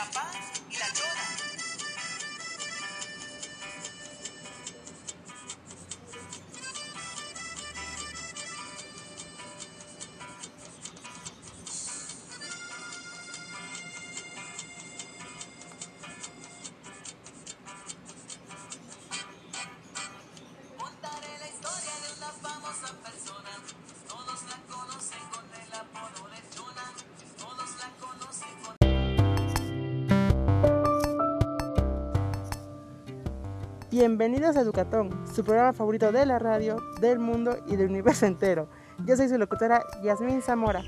Yapá y La Chora. Contaré la historia de una famosa persona. Bienvenidos a Educatón, su programa favorito de la radio, del mundo y del universo entero. Yo soy su locutora Yasmín Zamora.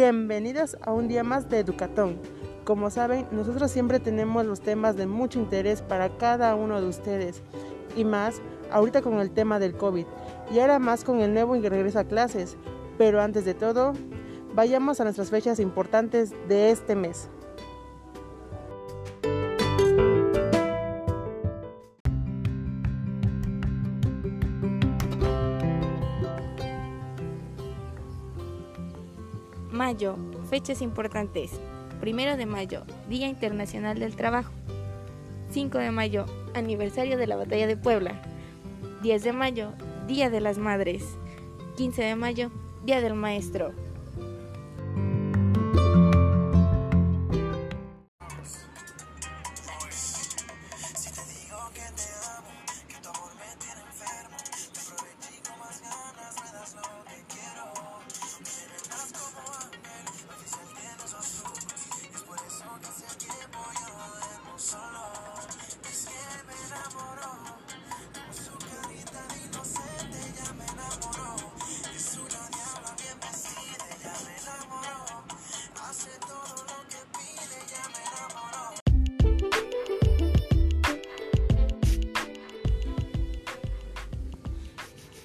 Bienvenidos a un día más de Educatón. Como saben, nosotros siempre tenemos los temas de mucho interés para cada uno de ustedes. Y más, ahorita con el tema del COVID. Y ahora más con el nuevo regreso a clases. Pero antes de todo, vayamos a nuestras fechas importantes de este mes. Fechas importantes. Primero de mayo, Día Internacional del Trabajo. 5 de mayo, aniversario de la Batalla de Puebla. 10 de mayo, Día de las Madres. 15 de mayo, Día del Maestro.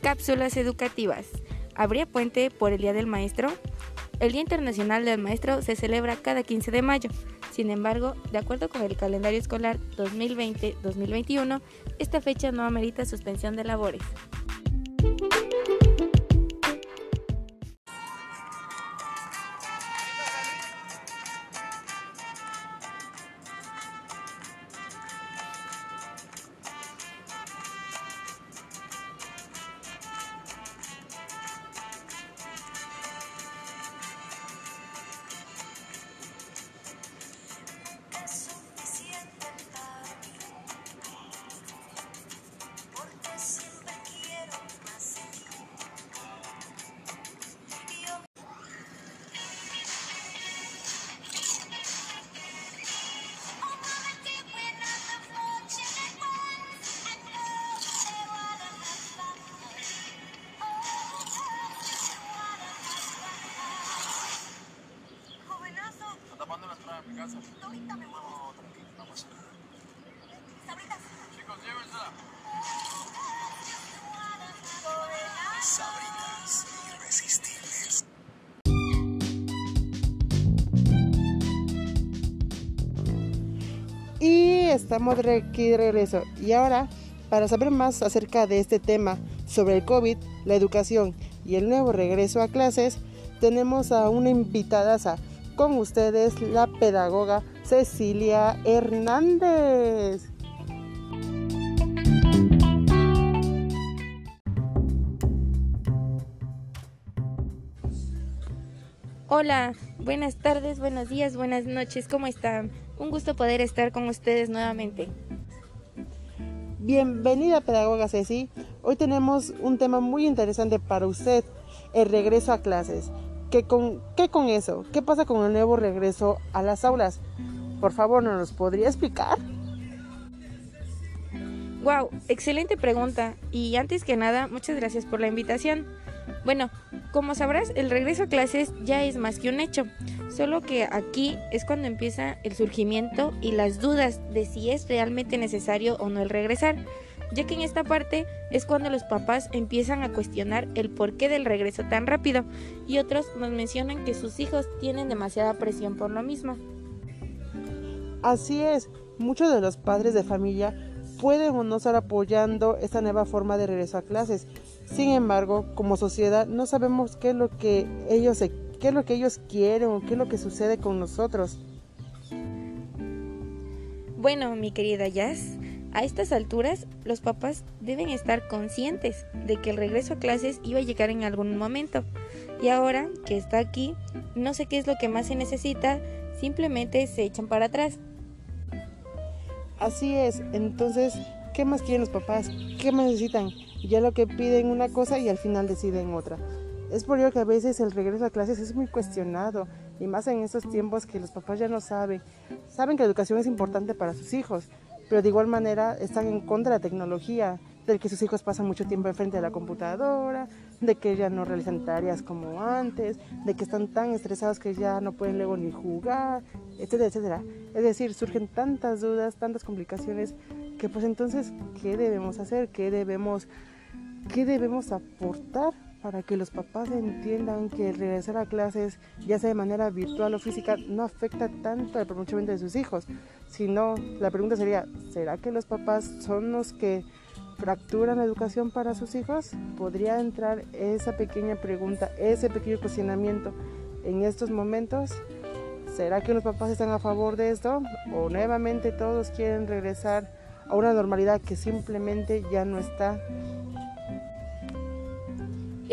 Cápsulas educativas. ¿Habría puente por el Día del Maestro? El Día Internacional del Maestro se celebra cada 15 de mayo. Sin embargo, de acuerdo con el calendario escolar 2020-2021, esta fecha no amerita suspensión de labores. Casa. Ahorita me muevo. No, tranquilo, no pasa nada. Sabritas. Chicos, llévensela. Jovenazo. Sabritas irresistibles. Y estamos aquí de regreso. Y ahora, para saber más acerca de este tema sobre el COVID, la educación y el nuevo regreso a clases, tenemos a una invitada con ustedes, la pedagoga Cecilia Hernández. Hola, buenas tardes, buenos días, buenas noches, ¿cómo están? Un gusto poder estar con ustedes nuevamente. Bienvenida pedagoga Ceci. Hoy tenemos un tema muy interesante para usted, el regreso a clases. ¿Qué con, ¿Qué con eso? ¿Qué pasa con el nuevo regreso a las aulas? Por favor, ¿nos los podría explicar? Wow, excelente pregunta. Y antes que nada, muchas gracias por la invitación. Bueno, como sabrás, el regreso a clases ya es más que un hecho, solo que aquí es cuando empieza el surgimiento y las dudas de si es realmente necesario o no el regresar, ya que en esta parte es cuando los papás empiezan a cuestionar el porqué del regreso tan rápido y otros nos mencionan que sus hijos tienen demasiada presión por lo mismo. Así es, muchos de los padres de familia pueden o no estar apoyando esta nueva forma de regreso a clases. Sin embargo, como sociedad no sabemos qué es lo que ellos qué es lo que ellos quieren o qué es lo que sucede con nosotros. Bueno, mi querida Jazz, a estas alturas los papás deben estar conscientes de que el regreso a clases iba a llegar en algún momento. Y ahora que está aquí, no sé qué es lo que más se necesita, simplemente se echan para atrás. Así es, entonces, ¿qué más quieren los papás? ¿Qué más necesitan? Ya lo que piden una cosa y al final deciden otra. Es por ello que a veces el regreso a clases es muy cuestionado y más en estos tiempos que los papás ya no saben. Saben que la educación es importante para sus hijos, pero de igual manera están en contra de la tecnología, del que sus hijos pasan mucho tiempo enfrente de la computadora, de que ya no realizan tareas como antes, de que están tan estresados que ya no pueden luego ni jugar, etcétera, etcétera. Es decir, surgen tantas dudas, tantas complicaciones, que pues entonces, ¿qué debemos hacer? ¿Qué debemos, qué debemos aportar para que los papás entiendan que regresar a clases, ya sea de manera virtual o física, no afecta tanto el pronunciamiento de sus hijos? Sino, la pregunta sería, ¿será que los papás son los que fracturan la educación para sus hijos? ¿Podría entrar esa pequeña pregunta, ese pequeño cuestionamiento en estos momentos? ¿Será que los papás están a favor de esto? ¿O nuevamente todos quieren regresar a una normalidad que simplemente ya no está?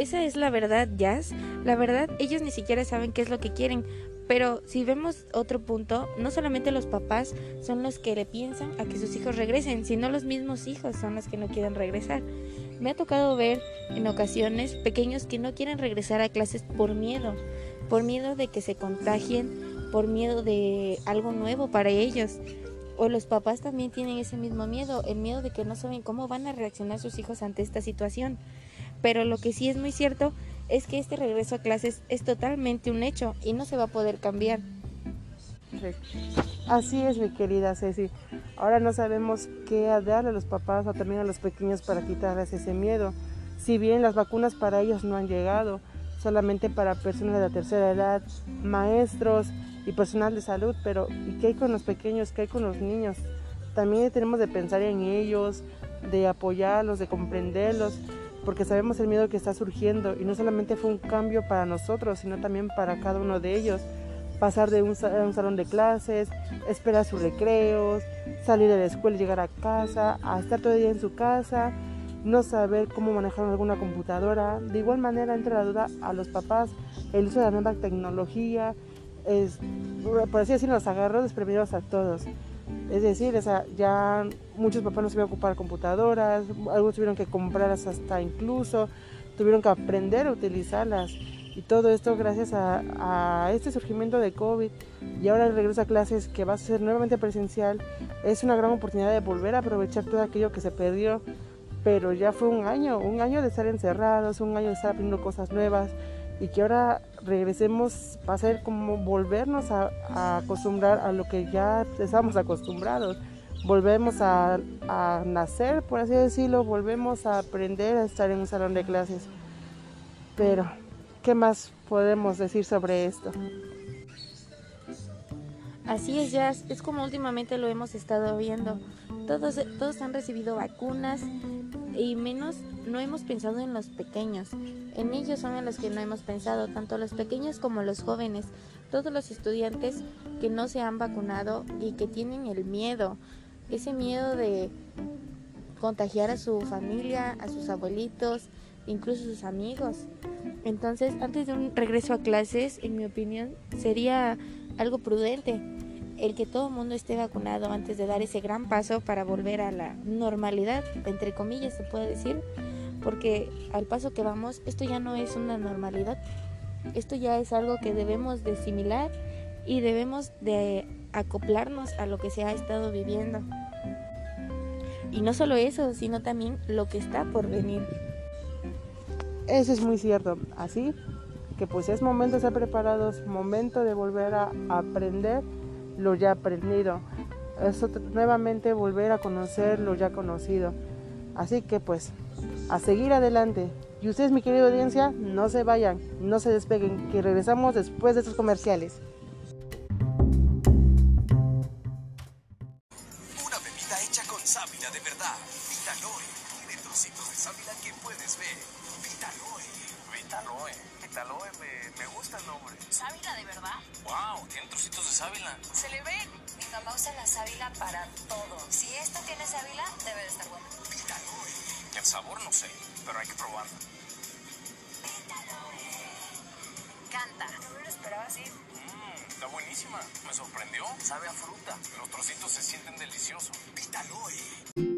Esa es la verdad, Jazz. La verdad, ellos ni siquiera saben qué es lo que quieren. Pero si vemos otro punto, no solamente los papás son los que le piensan a que sus hijos regresen, sino los mismos hijos son los que no quieren regresar. Me ha tocado ver en ocasiones pequeños que no quieren regresar a clases por miedo, por miedo de que se contagien, por miedo de algo nuevo para ellos. O los papás también tienen ese mismo miedo, el miedo de que no saben cómo van a reaccionar sus hijos ante esta situación. Pero lo que sí es muy cierto es que este regreso a clases es totalmente un hecho y no se va a poder cambiar. Así es, mi querida Ceci. Ahora no sabemos qué darle a los papás o también a los pequeños para quitarles ese miedo. Si bien las vacunas para ellos no han llegado, solamente para personas de la tercera edad, maestros y personal de salud, pero ¿y qué hay con los pequeños? ¿Qué hay con los niños? También tenemos de pensar en ellos, de apoyarlos, de comprenderlos porque sabemos el miedo que está surgiendo y no solamente fue un cambio para nosotros, sino también para cada uno de ellos. Pasar de un, salón de clases, esperar sus recreos, salir de la escuela y llegar a casa, a estar todo el día en su casa, no saber cómo manejar alguna computadora. De igual manera entra la duda a los papás el uso de la nueva tecnología, es, por así decirlo, nos agarró desprevenidos a todos. Es decir, ya muchos papás no a ocupar computadoras, algunos tuvieron que comprarlas hasta incluso, tuvieron que aprender a utilizarlas. Y todo esto gracias a, este surgimiento de COVID y ahora el regreso a clases que va a ser nuevamente presencial, es una gran oportunidad de volver a aprovechar todo aquello que se perdió. Pero ya fue un año, un año de estar encerrados, un año de estar aprendiendo cosas nuevas y que ahora regresemos va a ser como volvernos a, acostumbrar a lo que ya estamos acostumbrados. Volvemos a, nacer, por así decirlo, volvemos a aprender a estar en un salón de clases. Pero, ¿qué más podemos decir sobre esto? Así es, Jazz, es como últimamente lo hemos estado viendo. Todos, todos han recibido vacunas y menos no hemos pensado en los pequeños. En ellos son en los que no hemos pensado, tanto los pequeños como los jóvenes, todos los estudiantes que no se han vacunado y que tienen el miedo, ese miedo de contagiar a su familia, a sus abuelitos, incluso a sus amigos. Entonces, antes de un regreso a clases, en mi opinión, sería algo prudente el que todo el mundo esté vacunado antes de dar ese gran paso para volver a la normalidad, entre comillas se puede decir, porque al paso que vamos, esto ya no es una normalidad, esto ya es algo que debemos de asimilar y debemos de acoplarnos a lo que se ha estado viviendo. Y no solo eso, sino también lo que está por venir. Eso es muy cierto. Así que pues es momento de estar preparados, momento de volver a aprender lo ya aprendido. Eso nuevamente volver a conocer lo ya conocido. Así que pues a seguir adelante. Y ustedes, mi querida audiencia, no se vayan, no se despeguen, que regresamos después de estos comerciales. Una bebida hecha con sábila de verdad. Vitaloe. Tiene trocitos de sábila que puedes ver. Vitaloe. Vitaloe. Vitaloe, me, me gusta el nombre. ¿Sábila de verdad? Wow, tiene trocitos de sábila. Se le ve. Mi mamá usa la sábila para todo. Si esta tiene sábila, debe de estar buena. Vitaloe. El sabor no sé, pero hay que probarla. Canta. No me lo esperaba así. Mmm, está buenísima. Me sorprendió. Sabe a fruta. Los trocitos se sienten deliciosos. Vitaloe.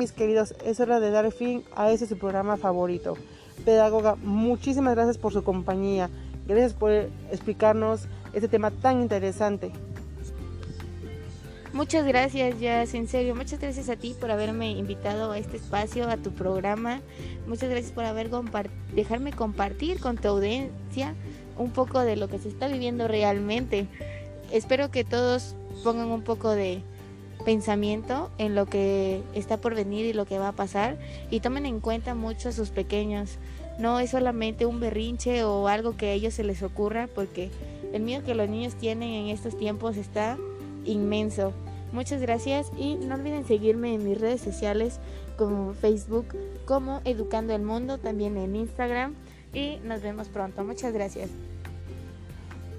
Mis queridos, es hora de dar fin a ese su programa favorito. Pedagoga, muchísimas gracias por su compañía. Gracias por explicarnos este tema tan interesante. Muchas gracias, Jazz, en serio, muchas gracias a ti por haberme invitado a este espacio, a tu programa. Muchas gracias por haber compart dejarme compartir con tu audiencia un poco de lo que se está viviendo realmente. Espero que todos pongan un poco de pensamiento en lo que está por venir y lo que va a pasar y tomen en cuenta mucho a sus pequeños. No es solamente un berrinche o algo que a ellos se les ocurra porque el miedo que los niños tienen en estos tiempos está inmenso. Muchas gracias y no olviden seguirme en mis redes sociales como Facebook como Educando el Mundo, también en Instagram y nos vemos pronto. Muchas gracias.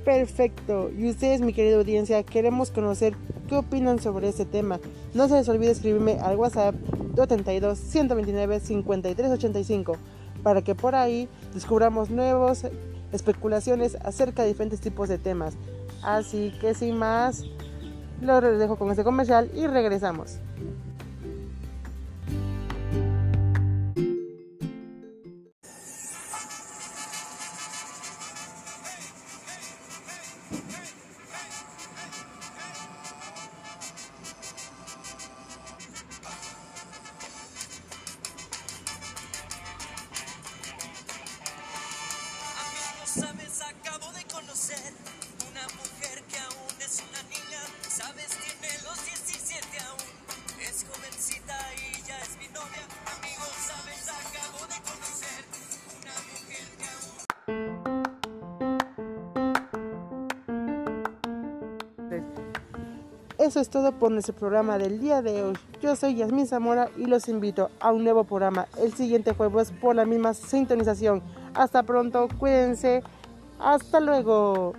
Perfecto. Y ustedes, mi querida audiencia, queremos conocer qué opinan sobre este tema. No se les olvide escribirme al WhatsApp 232 129 5385 para que por ahí descubramos nuevas especulaciones acerca de diferentes tipos de temas. Así que sin más, lo dejo con este comercial y regresamos. Sabes, acabo de conocer una mujer que aún es una niña. Sabes, tiene los 17 aún. Es jovencita y ya es mi novia. Amigo, sabes, acabo de conocer una mujer que aún. Eso es todo por nuestro programa del día de hoy. Yo soy Yasmin Zamora y los invito a un nuevo programa el siguiente jueves por la misma sintonización. Hasta pronto, cuídense. Hasta luego.